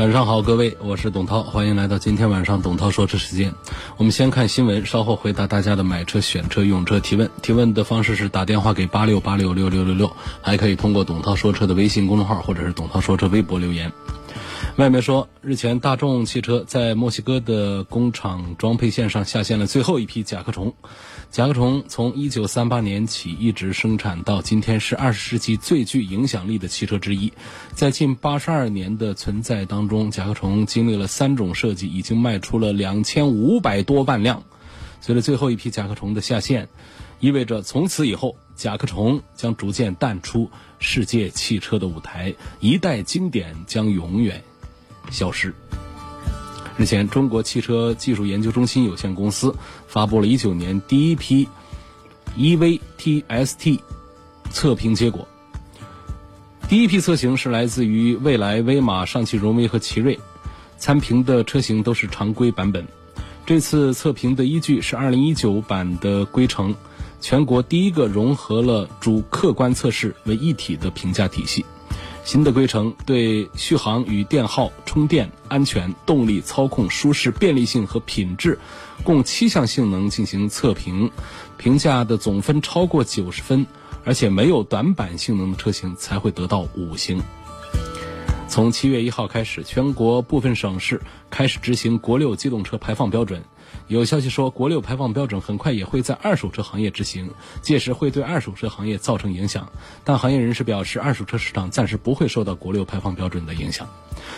晚上好，各位，我是董涛，欢迎来到今天晚上董涛说车时间。我们先看新闻，稍后回答大家的买车、选车、用车提问。提问的方式是打电话给八六八六六六六六，还可以通过董涛说车的微信公众号或者是董涛说车微博留言。外媒说，日前大众汽车在墨西哥的工厂装配线上下线了最后一批甲壳虫。甲壳虫从1938年起一直生产到今天，是20世纪最具影响力的汽车之一。在近82年的存在当中，甲壳虫经历了三种设计，已经卖出了2500多万辆。随着最后一批甲壳虫的下线，意味着从此以后，甲壳虫将逐渐淡出世界汽车的舞台，一代经典将永远。消失。日前，中国汽车技术研究中心有限公司发布了一九年第一批 EVTST 测评结果。第一批车型是来自于蔚来、威马、上汽荣威和奇瑞，参评的车型都是常规版本。这次测评的依据是二零一九版的规程，全国第一个融合了主客观测试为一体的评价体系。新的规程对续航与电耗、充电、安全、动力、操控、舒适、便利性和品质，共七项性能进行测评，评价的总分超过九十分，而且没有短板性能的车型才会得到五星。从七月一号开始，全国部分省市开始执行国六机动车排放标准。有消息说，国六排放标准很快也会在二手车行业执行，届时会对二手车行业造成影响。但行业人士表示，二手车市场暂时不会受到国六排放标准的影响。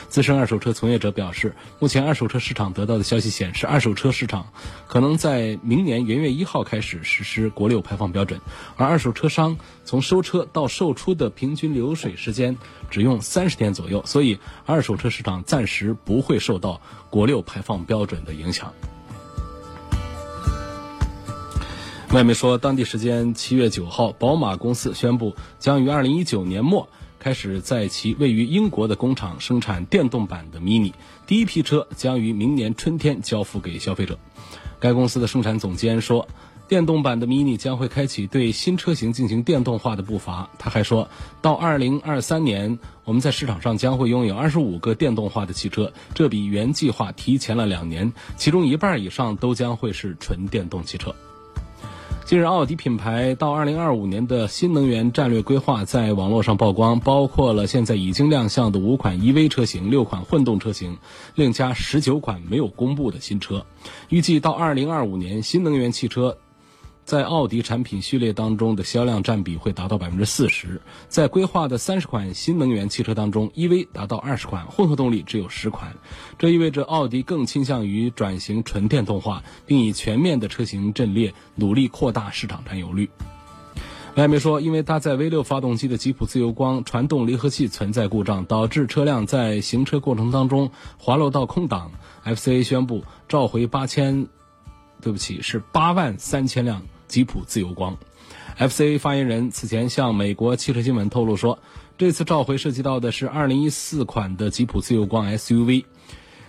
资深二手车从业者表示，目前二手车市场得到的消息显示，二手车市场可能在明年元月一号开始实施国六排放标准，而二手车商从收车到售出的平均流水时间只用三十天左右，所以二手车市场暂时不会受到国六排放标准的影响。外媒说，当地时间七月九号，宝马公司宣布将于二零一九年末开始在其位于英国的工厂生产电动版的 Mini，第一批车将于明年春天交付给消费者。该公司的生产总监说，电动版的 Mini 将会开启对新车型进行电动化的步伐。他还说到二零二三年，我们在市场上将会拥有二十五个电动化的汽车，这比原计划提前了两年，其中一半以上都将会是纯电动汽车。近日，奥迪品牌到二零二五年的新能源战略规划在网络上曝光，包括了现在已经亮相的五款 EV 车型、六款混动车型，另加十九款没有公布的新车。预计到二零二五年，新能源汽车。在奥迪产品序列当中的销量占比会达到百分之四十，在规划的三十款新能源汽车当中，EV 达到二十款，混合动力只有十款。这意味着奥迪更倾向于转型纯电动化，并以全面的车型阵列努力扩大市场占有率。外媒说，因为搭载 V6 发动机的吉普自由光传动离合器存在故障，导致车辆在行车过程当中滑落到空档，FCA 宣布召回八千，对不起，是八万三千辆。吉普自由光，FCA 发言人此前向美国汽车新闻透露说，这次召回涉及到的是2014款的吉普自由光 SUV。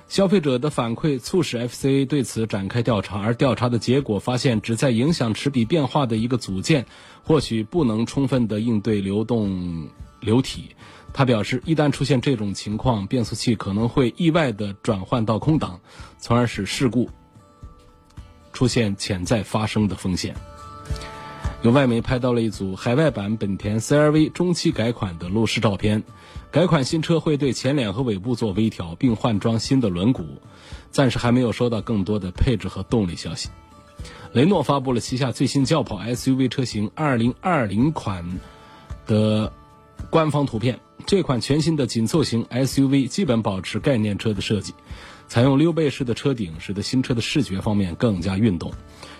消费者的反馈促使 FCA 对此展开调查，而调查的结果发现，只在影响齿比变化的一个组件，或许不能充分的应对流动流体。他表示，一旦出现这种情况，变速器可能会意外的转换到空档，从而使事故出现潜在发生的风险。有外媒拍到了一组海外版本田 CR-V 中期改款的路试照片，改款新车会对前脸和尾部做微调，并换装新的轮毂，暂时还没有收到更多的配置和动力消息。雷诺发布了旗下最新轿跑 SUV 车型2020款的官方图片，这款全新的紧凑型 SUV 基本保持概念车的设计，采用溜背式的车顶，使得新车的视觉方面更加运动。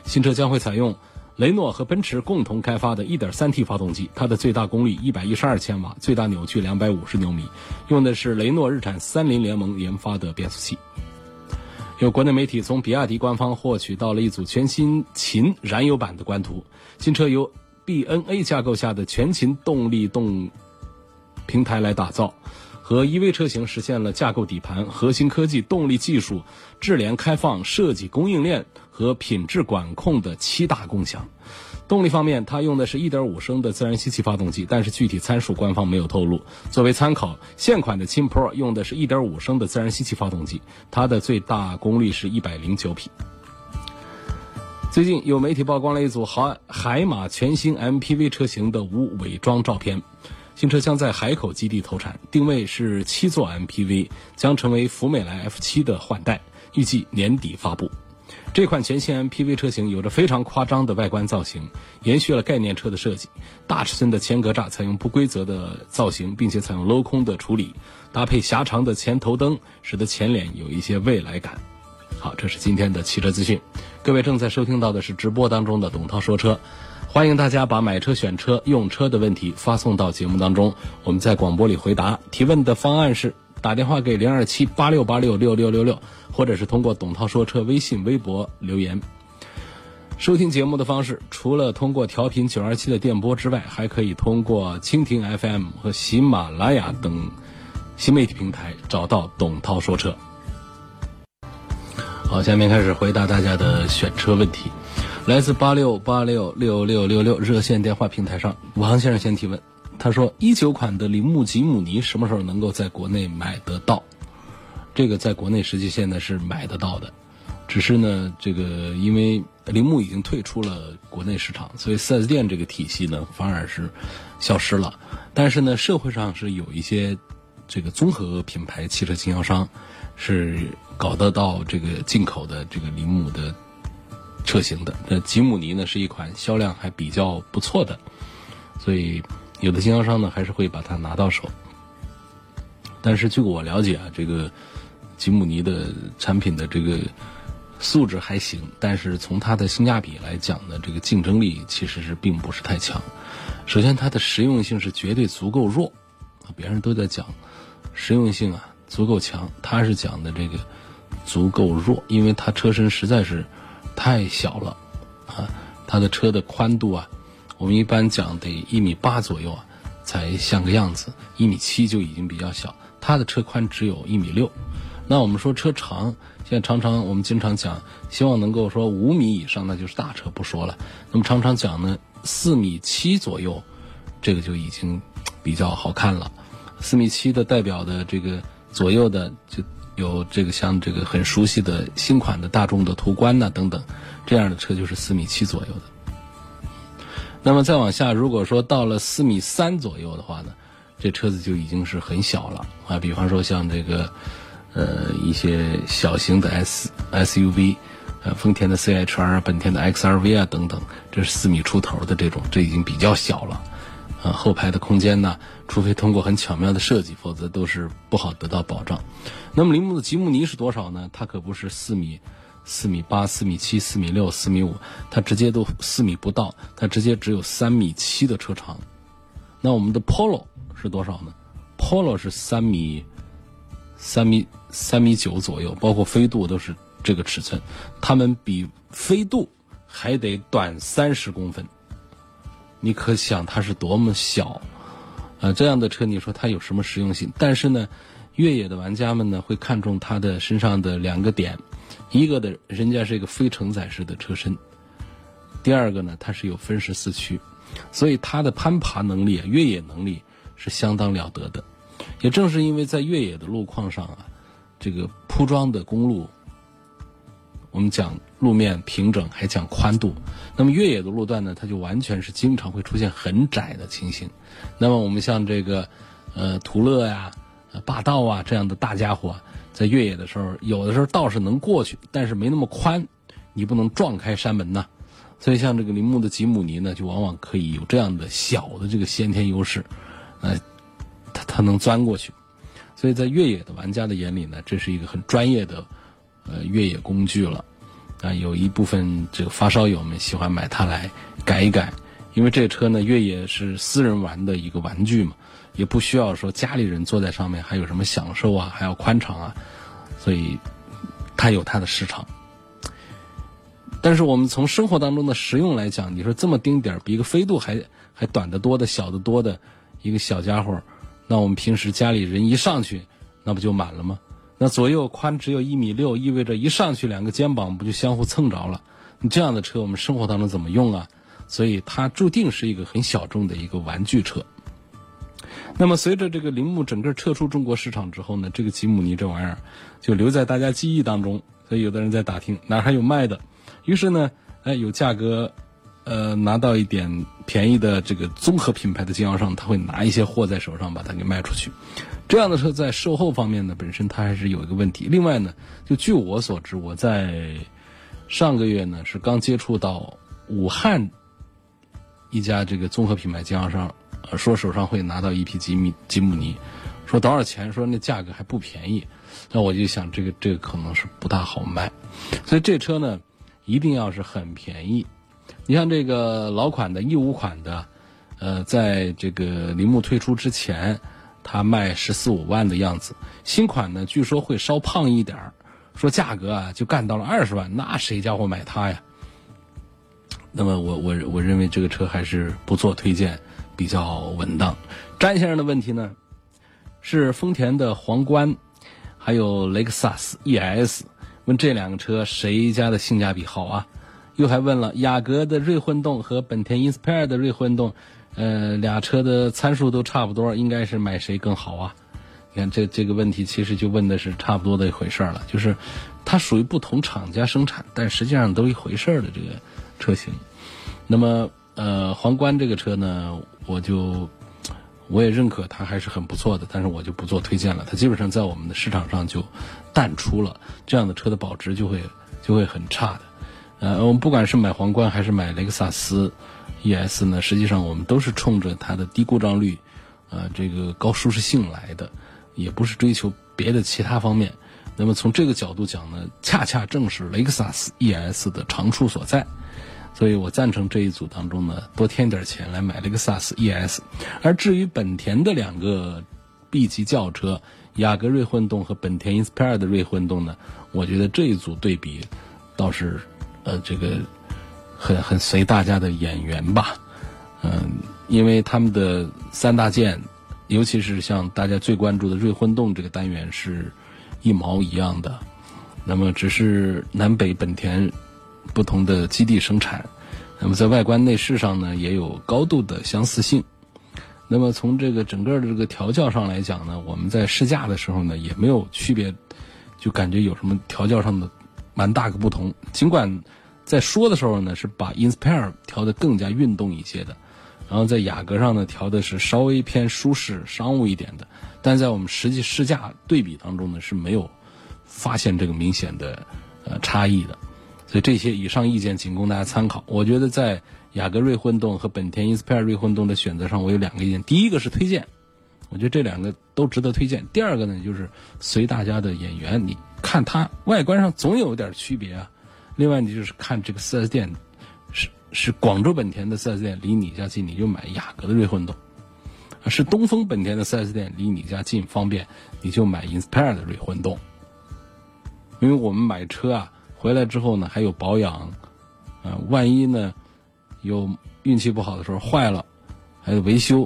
新车将会采用。雷诺和奔驰共同开发的 1.3T 发动机，它的最大功率112千瓦，最大扭矩250牛米，用的是雷诺日产三菱联盟研发的变速器。有国内媒体从比亚迪官方获取到了一组全新秦燃油版的官图。新车由 BNA 架构下的全秦动力动平台来打造，和 EV 车型实现了架构底盘、核心科技、动力技术、智联开放、设计、供应链和品质管控的七大共享。动力方面，它用的是1.5升的自然吸气发动机，但是具体参数官方没有透露。作为参考，现款的秦 Pro 用的是1.5升的自然吸气发动机，它的最大功率是一百零九匹。最近有媒体曝光了一组海海马全新 MPV 车型的无伪装照片，新车将在海口基地投产，定位是七座 MPV，将成为福美来 F7 的换代，预计年底发布。这款全新 MPV 车型有着非常夸张的外观造型，延续了概念车的设计。大尺寸的前格栅采用不规则的造型，并且采用镂空的处理，搭配狭长的前头灯，使得前脸有一些未来感。好，这是今天的汽车资讯。各位正在收听到的是直播当中的董涛说车，欢迎大家把买车、选车、用车的问题发送到节目当中，我们在广播里回答。提问的方案是。打电话给零二七八六八六六六六六，或者是通过董涛说车微信、微博留言。收听节目的方式，除了通过调频九二七的电波之外，还可以通过蜻蜓 FM 和喜马拉雅等新媒体平台找到董涛说车。好，下面开始回答大家的选车问题。来自八六八六六六六六热线电话平台上，王先生先提问。他说：“一九款的铃木吉姆尼什么时候能够在国内买得到？这个在国内实际现在是买得到的，只是呢，这个因为铃木已经退出了国内市场，所以四 S 店这个体系呢反而是消失了。但是呢，社会上是有一些这个综合品牌汽车经销商是搞得到这个进口的这个铃木的车型的。那吉姆尼呢是一款销量还比较不错的，所以。”有的经销商呢，还是会把它拿到手，但是据我了解啊，这个吉姆尼的产品的这个素质还行，但是从它的性价比来讲呢，这个竞争力其实是并不是太强。首先，它的实用性是绝对足够弱，别人都在讲实用性啊足够强，他是讲的这个足够弱，因为它车身实在是太小了啊，它的车的宽度啊。我们一般讲得一米八左右啊，才像个样子，一米七就已经比较小。它的车宽只有一米六，那我们说车长，现在常常我们经常讲，希望能够说五米以上，那就是大车不说了。那么常常讲呢，四米七左右，这个就已经比较好看了。四米七的代表的这个左右的，就有这个像这个很熟悉的新款的大众的途观呐等等，这样的车就是四米七左右的。那么再往下，如果说到了四米三左右的话呢，这车子就已经是很小了啊。比方说像这个，呃，一些小型的 S SUV，呃，丰田的 CHR、本田的 XRV 啊等等，这是四米出头的这种，这已经比较小了。啊，后排的空间呢，除非通过很巧妙的设计，否则都是不好得到保障。那么铃木的吉姆尼是多少呢？它可不是四米。四米八、四米七、四米六、四米五，它直接都四米不到，它直接只有三米七的车长。那我们的 Polo 是多少呢？Polo 是三米、三米、三米九左右，包括飞度都是这个尺寸。它们比飞度还得短三十公分，你可想它是多么小啊！这样的车，你说它有什么实用性？但是呢，越野的玩家们呢会看重它的身上的两个点。一个的人家是一个非承载式的车身，第二个呢，它是有分时四驱，所以它的攀爬能力、啊越野能力是相当了得的。也正是因为在越野的路况上啊，这个铺装的公路，我们讲路面平整，还讲宽度。那么越野的路段呢，它就完全是经常会出现很窄的情形。那么我们像这个呃途乐呀、霸道啊这样的大家伙。在越野的时候，有的时候道是能过去，但是没那么宽，你不能撞开山门呐。所以像这个铃木的吉姆尼呢，就往往可以有这样的小的这个先天优势，呃，它它能钻过去。所以在越野的玩家的眼里呢，这是一个很专业的呃越野工具了。啊，有一部分这个发烧友们喜欢买它来改一改，因为这车呢越野是私人玩的一个玩具嘛。也不需要说家里人坐在上面还有什么享受啊，还要宽敞啊，所以它有它的市场。但是我们从生活当中的实用来讲，你说这么丁点儿，比一个飞度还还短得多的小得多的一个小家伙，那我们平时家里人一上去，那不就满了吗？那左右宽只有一米六，意味着一上去两个肩膀不就相互蹭着了？你这样的车我们生活当中怎么用啊？所以它注定是一个很小众的一个玩具车。那么随着这个铃木整个撤出中国市场之后呢，这个吉姆尼这玩意儿就留在大家记忆当中。所以有的人在打听哪还有卖的，于是呢，哎，有价格，呃，拿到一点便宜的这个综合品牌的经销商，他会拿一些货在手上把它给卖出去。这样的车在售后方面呢，本身它还是有一个问题。另外呢，就据我所知，我在上个月呢是刚接触到武汉一家这个综合品牌经销商。说手上会拿到一批吉米吉姆尼，说多少钱？说那价格还不便宜，那我就想这个这个可能是不大好卖，所以这车呢一定要是很便宜。你像这个老款的一五款的，呃，在这个铃木推出之前，它卖十四五万的样子。新款呢，据说会稍胖一点，说价格啊就干到了二十万，那谁家伙买它呀？那么我我我认为这个车还是不做推荐。比较稳当。詹先生的问题呢，是丰田的皇冠，还有雷克萨斯 ES，问这两个车谁家的性价比好啊？又还问了雅阁的锐混动和本田 Inspire 的锐混动，呃，俩车的参数都差不多，应该是买谁更好啊？你看这这个问题其实就问的是差不多的一回事了，就是它属于不同厂家生产，但实际上都一回事的这个车型。那么呃，皇冠这个车呢？我就我也认可它还是很不错的，但是我就不做推荐了。它基本上在我们的市场上就淡出了，这样的车的保值就会就会很差的。呃，我们不管是买皇冠还是买雷克萨斯 ES 呢，实际上我们都是冲着它的低故障率，呃，这个高舒适性来的，也不是追求别的其他方面。那么从这个角度讲呢，恰恰正是雷克萨斯 ES 的长处所在。所以我赞成这一组当中呢，多添点钱来买雷克萨斯 ES，而至于本田的两个 B 级轿车，雅阁锐混动和本田 Inspire 的锐混动呢，我觉得这一组对比倒是呃这个很很随大家的眼缘吧，嗯，因为他们的三大件，尤其是像大家最关注的锐混动这个单元是一毛一样的，那么只是南北本田。不同的基地生产，那么在外观内饰上呢，也有高度的相似性。那么从这个整个的这个调教上来讲呢，我们在试驾的时候呢，也没有区别，就感觉有什么调教上的蛮大个不同。尽管在说的时候呢，是把 Inspire 调的更加运动一些的，然后在雅阁上呢调的是稍微偏舒适商务一点的，但在我们实际试驾对比当中呢，是没有发现这个明显的呃差异的。所以这些以上意见仅供大家参考。我觉得在雅阁锐混动和本田 Inspire 锐混动的选择上，我有两个意见。第一个是推荐，我觉得这两个都值得推荐。第二个呢，就是随大家的眼缘，你看它外观上总有点区别啊。另外，你就是看这个 4S 店是是广州本田的 4S 店离你家近，你就买雅阁的锐混动；是东风本田的 4S 店离你家近方便，你就买 Inspire 的锐混动。因为我们买车啊。回来之后呢，还有保养，呃，万一呢，有运气不好的时候坏了，还有维修，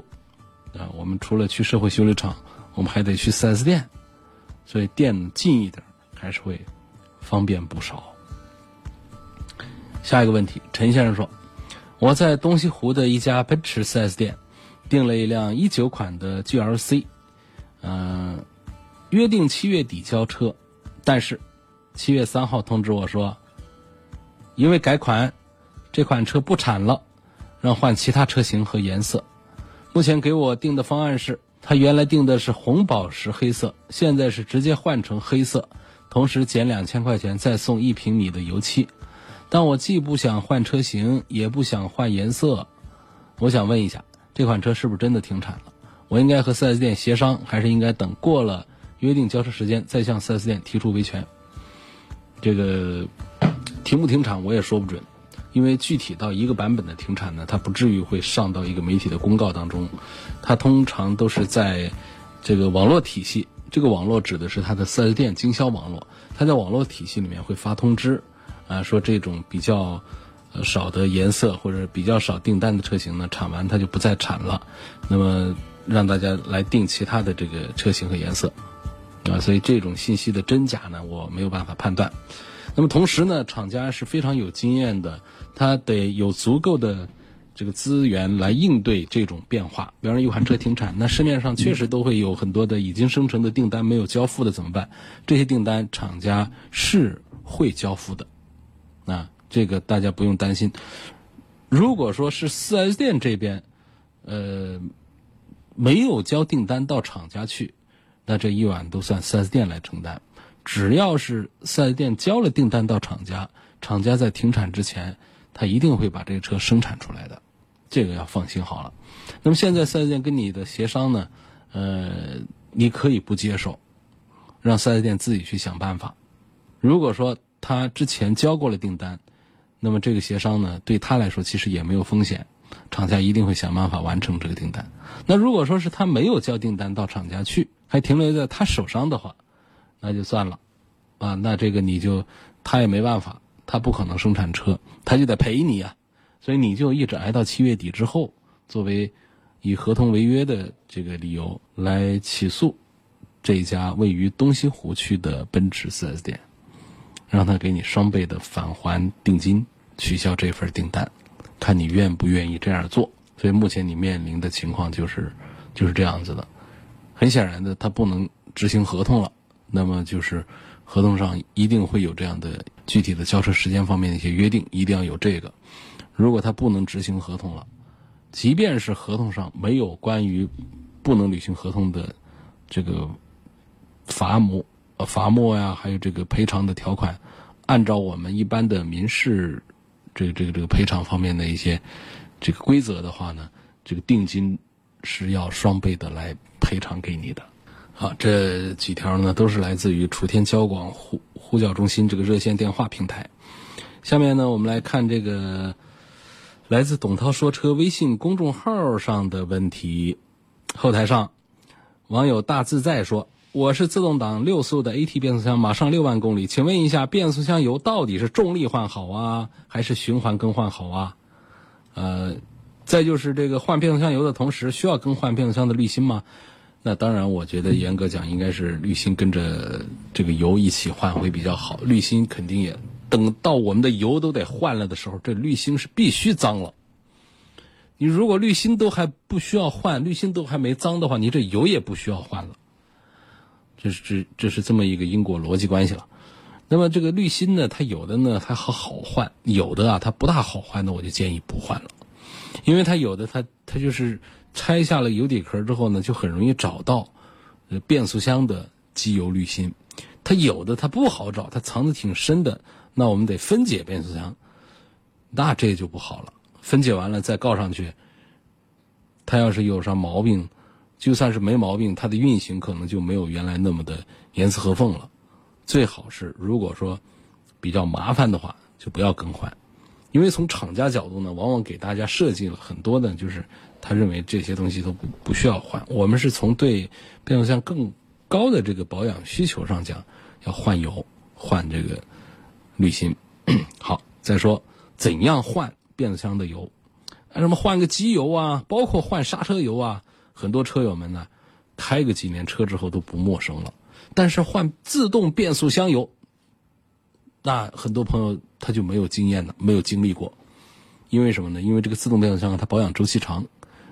啊，我们除了去社会修理厂，我们还得去 4S 店，所以店近一点还是会方便不少。下一个问题，陈先生说，我在东西湖的一家奔驰 4S 店订了一辆一九款的 GLC，嗯，约定七月底交车，但是。七月三号通知我说，因为改款，这款车不产了，让换其他车型和颜色。目前给我定的方案是，他原来定的是红宝石黑色，现在是直接换成黑色，同时减两千块钱，再送一平米的油漆。但我既不想换车型，也不想换颜色，我想问一下，这款车是不是真的停产了？我应该和 4S 店协商，还是应该等过了约定交车时间再向 4S 店提出维权？这个停不停产我也说不准，因为具体到一个版本的停产呢，它不至于会上到一个媒体的公告当中，它通常都是在这个网络体系这个网络指的是它的 4S 店经销网络，它在网络体系里面会发通知，啊，说这种比较少的颜色或者比较少订单的车型呢，产完它就不再产了，那么让大家来订其他的这个车型和颜色，啊，所以这种信息的真假呢，我没有办法判断。那么同时呢，厂家是非常有经验的，他得有足够的。这个资源来应对这种变化，比方说一款车停产，那市面上确实都会有很多的已经生成的订单没有交付的怎么办？这些订单厂家是会交付的，啊，这个大家不用担心。如果说是四 S 店这边，呃，没有交订单到厂家去，那这一晚都算四 S 店来承担。只要是四 S 店交了订单到厂家，厂家在停产之前，他一定会把这个车生产出来的。这个要放心好了。那么现在四 S 店跟你的协商呢，呃，你可以不接受，让四 S 店自己去想办法。如果说他之前交过了订单，那么这个协商呢，对他来说其实也没有风险，厂家一定会想办法完成这个订单。那如果说是他没有交订单到厂家去，还停留在他手上的话，那就算了，啊，那这个你就他也没办法，他不可能生产车，他就得赔你啊。所以你就一直挨到七月底之后，作为以合同违约的这个理由来起诉这家位于东西湖区的奔驰 4S 店，让他给你双倍的返还定金，取消这份订单，看你愿不愿意这样做。所以目前你面临的情况就是就是这样子的。很显然的，他不能执行合同了，那么就是合同上一定会有这样的具体的交车时间方面的一些约定，一定要有这个。如果他不能执行合同了，即便是合同上没有关于不能履行合同的这个罚没、罚没呀，还有这个赔偿的条款，按照我们一般的民事这个、这个、这个赔偿方面的一些这个规则的话呢，这个定金是要双倍的来赔偿给你的。好，这几条呢都是来自于楚天交广呼呼叫中心这个热线电话平台。下面呢，我们来看这个。来自董涛说车微信公众号上的问题，后台上，网友大自在说：“我是自动挡六速的 AT 变速箱，马上六万公里，请问一下，变速箱油到底是重力换好啊，还是循环更换好啊？呃，再就是这个换变速箱油的同时，需要更换变速箱的滤芯吗？那当然，我觉得严格讲，应该是滤芯跟着这个油一起换会比较好，滤芯肯定也。”等到我们的油都得换了的时候，这滤芯是必须脏了。你如果滤芯都还不需要换，滤芯都还没脏的话，你这油也不需要换了。这是这这是这么一个因果逻辑关系了。那么这个滤芯呢，它有的呢还好好换，有的啊它不大好换，那我就建议不换了，因为它有的它它就是拆下了油底壳之后呢，就很容易找到变速箱的机油滤芯。它有的它不好找，它藏的挺深的。那我们得分解变速箱，那这就不好了。分解完了再告上去，它要是有啥毛病，就算是没毛病，它的运行可能就没有原来那么的严丝合缝了。最好是如果说比较麻烦的话，就不要更换，因为从厂家角度呢，往往给大家设计了很多的，就是他认为这些东西都不不需要换。我们是从对变速箱更高的这个保养需求上讲，要换油，换这个。滤芯，好，再说怎样换变速箱的油？什么换个机油啊，包括换刹车油啊，很多车友们呢，开个几年车之后都不陌生了。但是换自动变速箱油，那很多朋友他就没有经验了，没有经历过。因为什么呢？因为这个自动变速箱它保养周期长，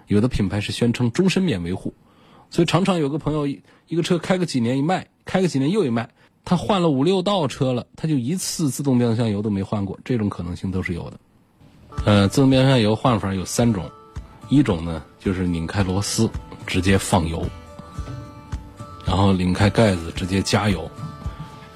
有的品牌是宣称终身免维护，所以常常有个朋友一个车开个几年一卖，开个几年又一卖。他换了五六道车了，他就一次自动变速箱油都没换过，这种可能性都是有的。呃，自动变速箱油换法有三种，一种呢就是拧开螺丝直接放油，然后拧开盖子直接加油，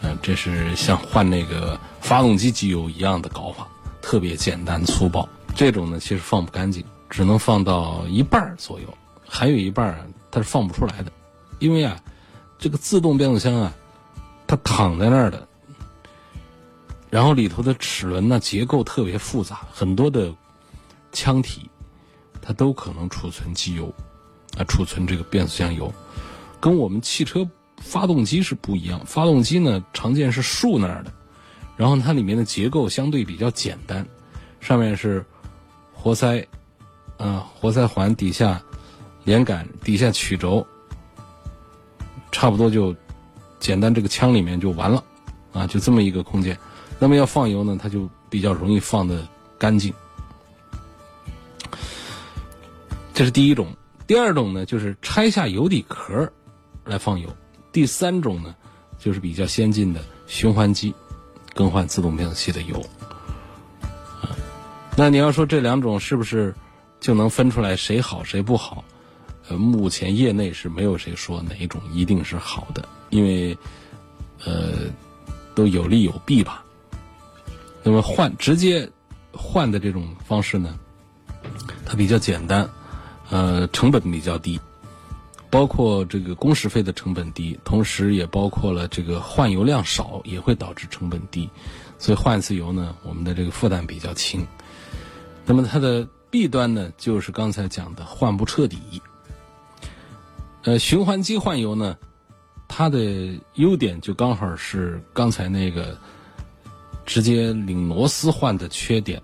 嗯，这是像换那个发动机机油一样的搞法，特别简单粗暴。这种呢其实放不干净，只能放到一半左右，还有一半它是放不出来的，因为啊，这个自动变速箱啊。它躺在那儿的，然后里头的齿轮呢结构特别复杂，很多的腔体它都可能储存机油啊，储存这个变速箱油，跟我们汽车发动机是不一样，发动机呢常见是竖那儿的，然后它里面的结构相对比较简单，上面是活塞，啊，活塞环底下连杆，底下曲轴，差不多就简单，这个枪里面就完了，啊，就这么一个空间。那么要放油呢，它就比较容易放的干净。这是第一种，第二种呢，就是拆下油底壳来放油；第三种呢，就是比较先进的循环机更换自动变速器的油。啊，那你要说这两种是不是就能分出来谁好谁不好？呃，目前业内是没有谁说哪一种一定是好的，因为呃都有利有弊吧。那么换直接换的这种方式呢，它比较简单。呃，成本比较低，包括这个工时费的成本低，同时也包括了这个换油量少，也会导致成本低，所以换一次油呢，我们的这个负担比较轻。那么它的弊端呢，就是刚才讲的换不彻底。呃，循环机换油呢，它的优点就刚好是刚才那个直接拧螺丝换的缺点。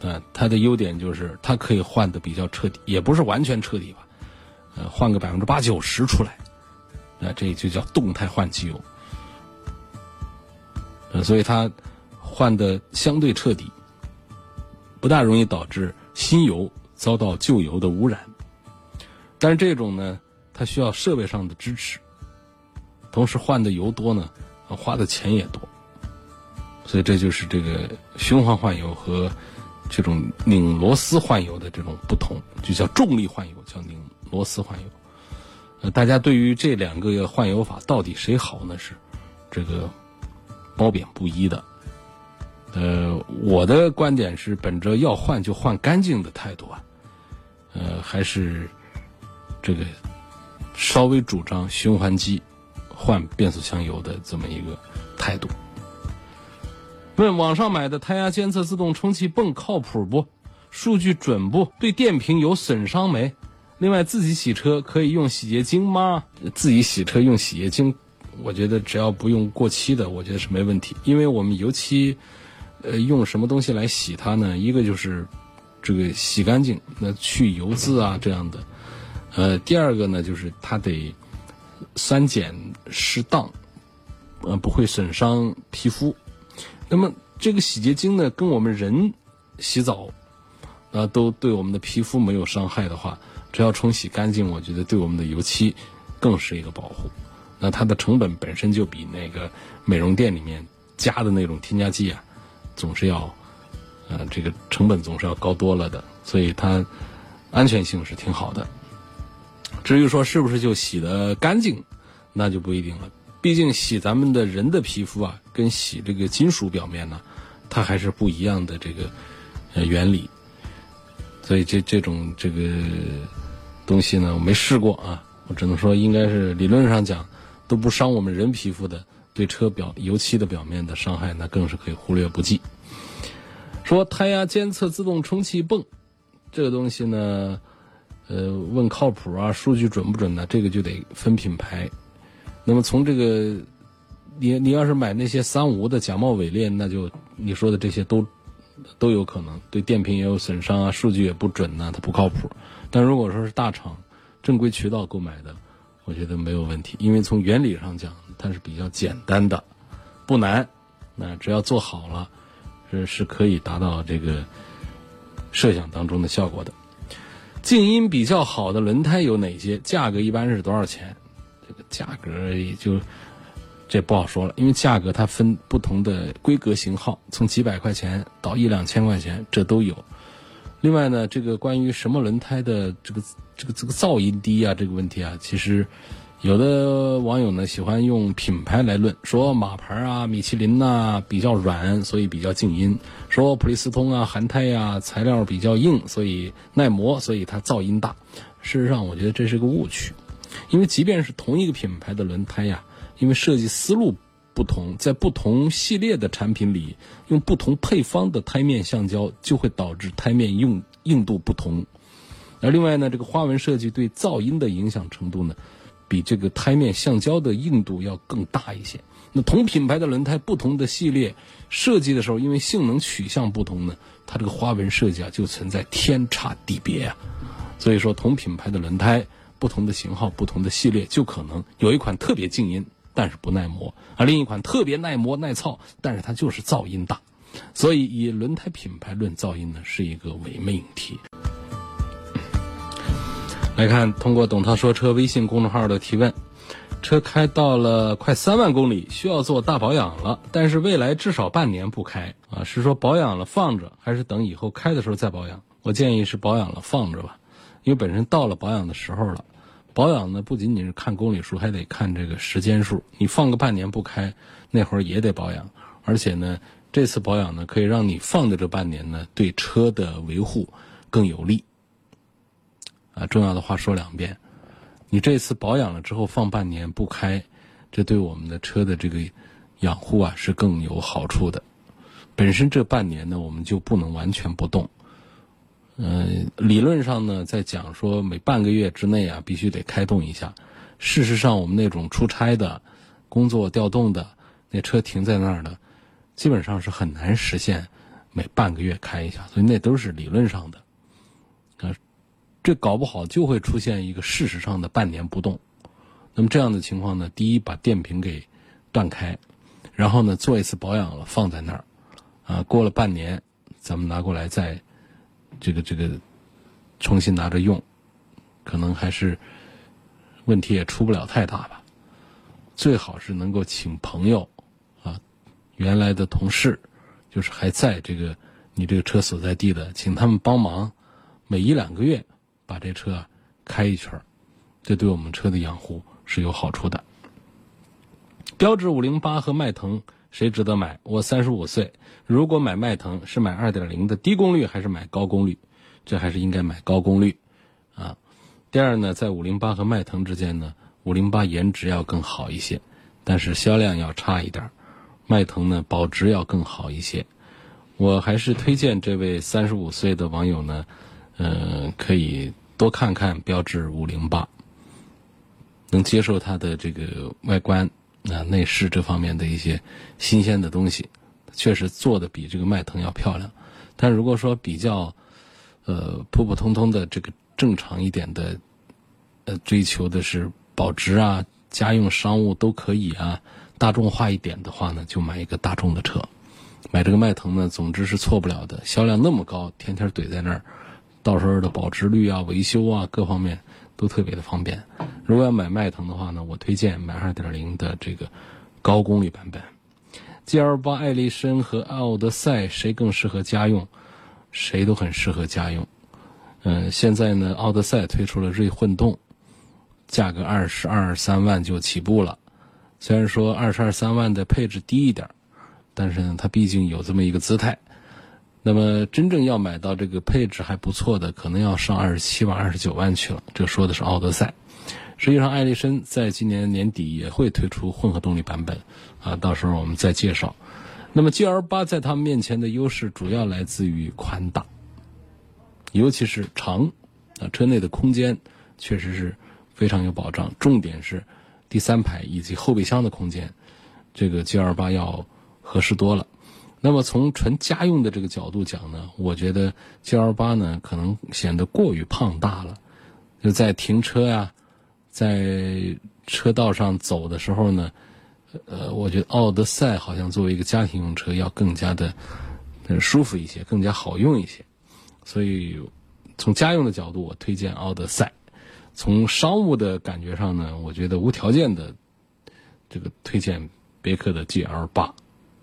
呃，它的优点就是它可以换的比较彻底，也不是完全彻底吧，呃，换个百分之八九十出来，那这就叫动态换机油，呃，所以它换的相对彻底，不大容易导致新油遭到旧油的污染，但是这种呢，它需要设备上的支持，同时换的油多呢，花的钱也多，所以这就是这个循环换油和。这种拧螺丝换油的这种不同，就叫重力换油，叫拧螺丝换油。呃，大家对于这两个换油法到底谁好呢？是这个褒贬不一的。呃，我的观点是本着要换就换干净的态度啊，呃，还是这个稍微主张循环机换变速箱油的这么一个态度。问网上买的胎压监测自动充气泵靠谱不？数据准不？对电瓶有损伤没？另外，自己洗车可以用洗洁精吗？自己洗车用洗洁精，我觉得只要不用过期的，我觉得是没问题。因为我们油漆，呃，用什么东西来洗它呢？一个就是这个洗干净，那去油渍啊这样的。呃，第二个呢，就是它得酸碱适当，呃，不会损伤皮肤。那么这个洗洁精呢，跟我们人洗澡啊，都对我们的皮肤没有伤害的话，只要冲洗干净，我觉得对我们的油漆更是一个保护。那它的成本本身就比那个美容店里面加的那种添加剂啊，总是要呃这个成本总是要高多了的，所以它安全性是挺好的。至于说是不是就洗得干净，那就不一定了。毕竟洗咱们的人的皮肤啊，跟洗这个金属表面呢，它还是不一样的这个呃原理。所以这这种这个东西呢，我没试过啊，我只能说应该是理论上讲都不伤我们人皮肤的，对车表油漆的表面的伤害那更是可以忽略不计。说胎压监测自动充气泵这个东西呢，呃，问靠谱啊，数据准不准呢？这个就得分品牌。那么从这个，你你要是买那些三无的假冒伪劣，那就你说的这些都都有可能对电瓶也有损伤啊，数据也不准呐，它不靠谱。但如果说是大厂正规渠道购买的，我觉得没有问题，因为从原理上讲，它是比较简单的，不难，那只要做好了，是是可以达到这个设想当中的效果的。静音比较好的轮胎有哪些？价格一般是多少钱？这个价格也就这不好说了，因为价格它分不同的规格型号，从几百块钱到一两千块钱，这都有。另外呢，这个关于什么轮胎的这个这个这个噪音低啊这个问题啊，其实有的网友呢喜欢用品牌来论，说马牌啊、米其林呐比较软，所以比较静音；说普利司通啊、韩泰呀材料比较硬，所以耐磨，所以它噪音大。事实上，我觉得这是个误区。因为即便是同一个品牌的轮胎呀，因为设计思路不同，在不同系列的产品里用不同配方的胎面橡胶，就会导致胎面用硬度不同。而另外呢，这个花纹设计对噪音的影响程度呢，比这个胎面橡胶的硬度要更大一些。那同品牌的轮胎，不同的系列设计的时候，因为性能取向不同呢，它这个花纹设计啊就存在天差地别啊。所以说，同品牌的轮胎，不同的型号、不同的系列，就可能有一款特别静音，但是不耐磨；而另一款特别耐磨耐操，但是它就是噪音大。所以，以轮胎品牌论噪音呢，是一个伪命题。来看，通过董涛说车微信公众号的提问。车开到了快三万公里，需要做大保养了，但是未来至少半年不开啊，是说保养了放着，还是等以后开的时候再保养？我建议是保养了放着吧，因为本身到了保养的时候了。保养呢不仅仅是看公里数，还得看这个时间数。你放个半年不开，那会儿也得保养。而且呢，这次保养呢可以让你放的这半年呢对车的维护更有利。啊，重要的话说两遍。你这次保养了之后放半年不开，这对我们的车的这个养护啊是更有好处的。本身这半年呢，我们就不能完全不动。嗯，理论上呢，在讲说每半个月之内啊，必须得开动一下。事实上，我们那种出差的、工作调动的，那车停在那儿的，基本上是很难实现每半个月开一下。所以那都是理论上的。这搞不好就会出现一个事实上的半年不动，那么这样的情况呢？第一，把电瓶给断开，然后呢做一次保养了，放在那儿，啊，过了半年，咱们拿过来再这个这个重新拿着用，可能还是问题也出不了太大吧。最好是能够请朋友啊，原来的同事，就是还在这个你这个车所在地的，请他们帮忙，每一两个月。把这车开一圈这对我们车的养护是有好处的。标致五零八和迈腾谁值得买？我三十五岁，如果买迈腾是买二点零的低功率还是买高功率？这还是应该买高功率啊。第二呢，在五零八和迈腾之间呢，五零八颜值要更好一些，但是销量要差一点。迈腾呢，保值要更好一些。我还是推荐这位三十五岁的网友呢。嗯，可以多看看标致五零八，能接受它的这个外观啊、内饰这方面的一些新鲜的东西，确实做的比这个迈腾要漂亮。但如果说比较呃普普通通的这个正常一点的呃追求的是保值啊、家用商务都可以啊，大众化一点的话呢，就买一个大众的车。买这个迈腾呢，总之是错不了的，销量那么高，天天怼在那儿。到时候的保值率啊、维修啊各方面都特别的方便。如果要买迈腾的话呢，我推荐买2.0的这个高功率版本。GL8 艾力绅和奥德赛谁更适合家用？谁都很适合家用。嗯，现在呢，奥德赛推出了锐混动，价格二十二三万就起步了。虽然说二十二三万的配置低一点，但是呢，它毕竟有这么一个姿态。那么真正要买到这个配置还不错的，可能要上二十七万、二十九万去了。这说的是奥德赛。实际上，艾力绅在今年年底也会推出混合动力版本，啊，到时候我们再介绍。那么 G L 八在他们面前的优势主要来自于宽大，尤其是长，啊，车内的空间确实是非常有保障。重点是第三排以及后备箱的空间，这个 G L 八要合适多了。那么从纯家用的这个角度讲呢，我觉得 G L 八呢可能显得过于胖大了，就在停车呀，在车道上走的时候呢，呃，我觉得奥德赛好像作为一个家庭用车要更加的舒服一些，更加好用一些。所以从家用的角度，我推荐奥德赛；从商务的感觉上呢，我觉得无条件的这个推荐别克的 G L 八。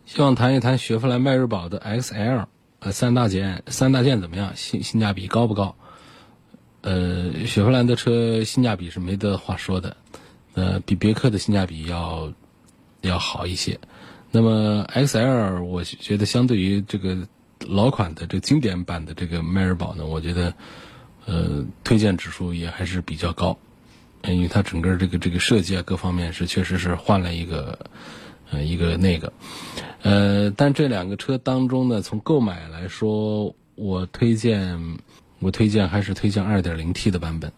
希望谈一谈雪佛兰迈锐宝的 XL，呃，三大件，三大件怎么样？性性价比高不高？呃，雪佛兰的车性价比是没得话说的，呃，比别克的性价比要要好一些。那么 XL，我觉得相对于这个老款的这经典版的这个迈锐宝呢，我觉得呃推荐指数也还是比较高，因为它整个这个这个设计啊各方面是确实是换了一个。呃，一个那个，呃，但这两个车当中呢，从购买来说，我推荐，我推荐还是推荐 2.0T 的版本，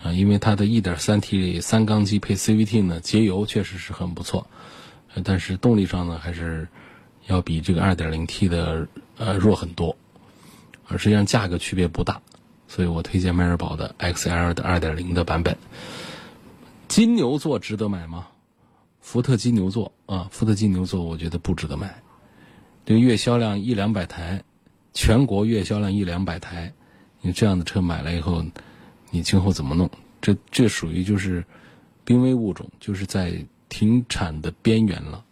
啊，因为它的 1.3T 三缸机配 CVT 呢，节油确实是很不错，但是动力上呢还是要比这个 2.0T 的呃弱很多，而实际上价格区别不大，所以我推荐迈锐宝的 XL 的2.0的版本。金牛座值得买吗？福特金牛座啊，福特金牛座我觉得不值得买，这个月销量一两百台，全国月销量一两百台，你这样的车买了以后。你今后怎么弄？这这属于就是濒危物种，就是在停产的边缘了，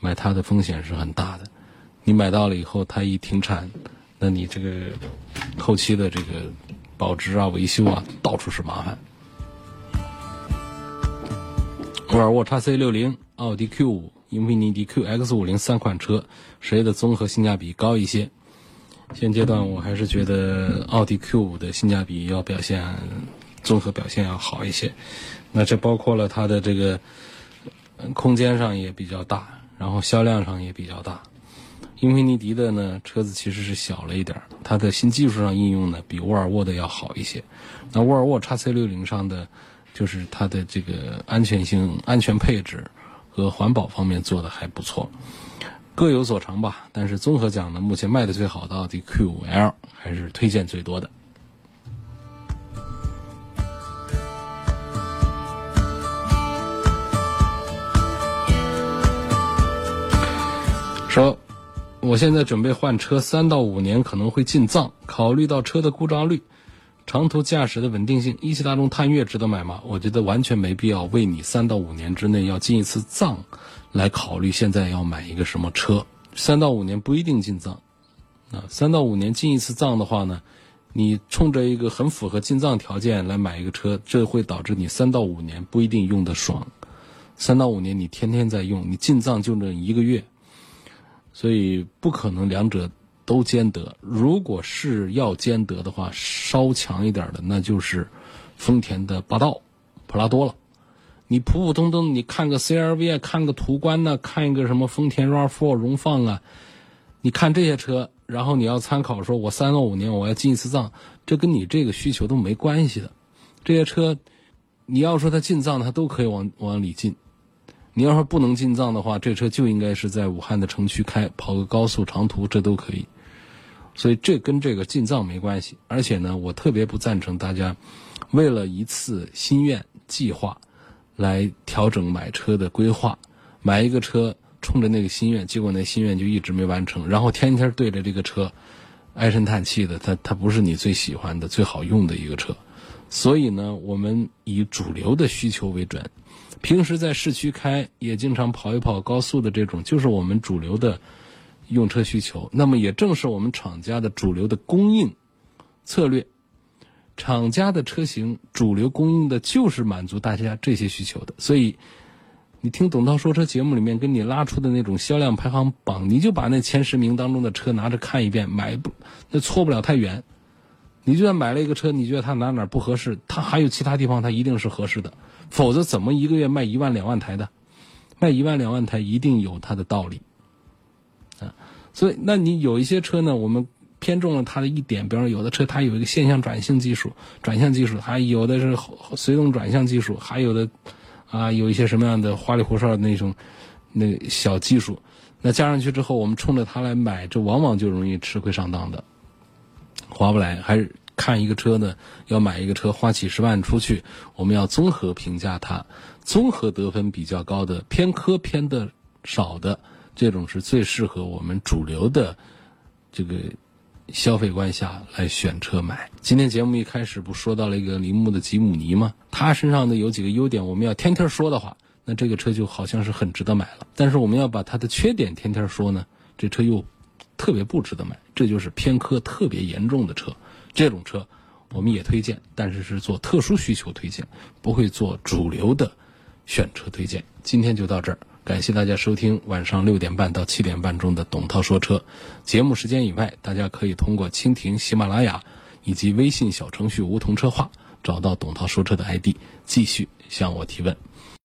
买它的风险是很大的。你买到了以后，它一停产，那你这个后期的这个保值啊、维修啊，到处是麻烦。沃尔沃 x C 六零、奥迪 Q 五、英菲尼迪 QX 五零三款车，谁的综合性价比高一些？现阶段我还是觉得奥迪 Q 五的性价比要表现，综合表现要好一些。那这包括了它的这个空间上也比较大，然后销量上也比较大。英菲尼迪的呢车子其实是小了一点，它的新技术上应用呢比沃尔沃的要好一些。那沃尔沃 x C 六零上的就是它的这个安全性、安全配置和环保方面做的还不错。各有所长吧，但是综合讲呢，目前卖的最好的奥迪 Q5L 还是推荐最多的。说，我现在准备换车，三到五年可能会进藏，考虑到车的故障率、长途驾驶的稳定性，一汽大众探岳值得买吗？我觉得完全没必要为你三到五年之内要进一次藏。来考虑现在要买一个什么车，三到五年不一定进藏，啊，三到五年进一次藏的话呢，你冲着一个很符合进藏条件来买一个车，这会导致你三到五年不一定用得爽，三到五年你天天在用，你进藏就那一个月，所以不可能两者都兼得。如果是要兼得的话，稍强一点的那就是丰田的霸道、普拉多了。你普普通通，你看个 CRV 啊，看个途观呢，看一个什么丰田 RAV4 荣放啊，你看这些车，然后你要参考说，我三到五年我要进一次藏，这跟你这个需求都没关系的。这些车，你要说它进藏，它都可以往往里进。你要说不能进藏的话，这车就应该是在武汉的城区开，跑个高速长途，这都可以。所以这跟这个进藏没关系。而且呢，我特别不赞成大家为了一次心愿计划。来调整买车的规划，买一个车冲着那个心愿，结果那心愿就一直没完成，然后天天对着这个车唉声叹气的，它它不是你最喜欢的、最好用的一个车。所以呢，我们以主流的需求为准，平时在市区开也经常跑一跑高速的这种，就是我们主流的用车需求。那么也正是我们厂家的主流的供应策略。厂家的车型主流供应的就是满足大家这些需求的，所以你听董涛说车节目里面跟你拉出的那种销量排行榜，你就把那前十名当中的车拿着看一遍，买不那错不了太远。你就算买了一个车，你觉得它哪哪不合适，它还有其他地方它一定是合适的，否则怎么一个月卖一万两万台的？卖一万两万台一定有它的道理。所以，那你有一些车呢，我们。偏重了它的一点，比方说有的车它有一个线向转向技术，转向技术，还有的是随动转向技术，还有的啊有一些什么样的花里胡哨的那种那小技术，那加上去之后，我们冲着它来买，这往往就容易吃亏上当的，划不来。还是看一个车呢，要买一个车花几十万出去，我们要综合评价它，综合得分比较高的，偏科偏的少的，这种是最适合我们主流的这个。消费观下来选车买。今天节目一开始不说到了一个铃木的吉姆尼吗？它身上的有几个优点，我们要天天说的话，那这个车就好像是很值得买了。但是我们要把它的缺点天天说呢，这车又特别不值得买。这就是偏科特别严重的车。这种车我们也推荐，但是是做特殊需求推荐，不会做主流的选车推荐。今天就到这儿。感谢大家收听晚上六点半到七点半钟的董涛说车节目。时间以外，大家可以通过蜻蜓、喜马拉雅以及微信小程序梧桐车话找到董涛说车的 ID，继续向我提问。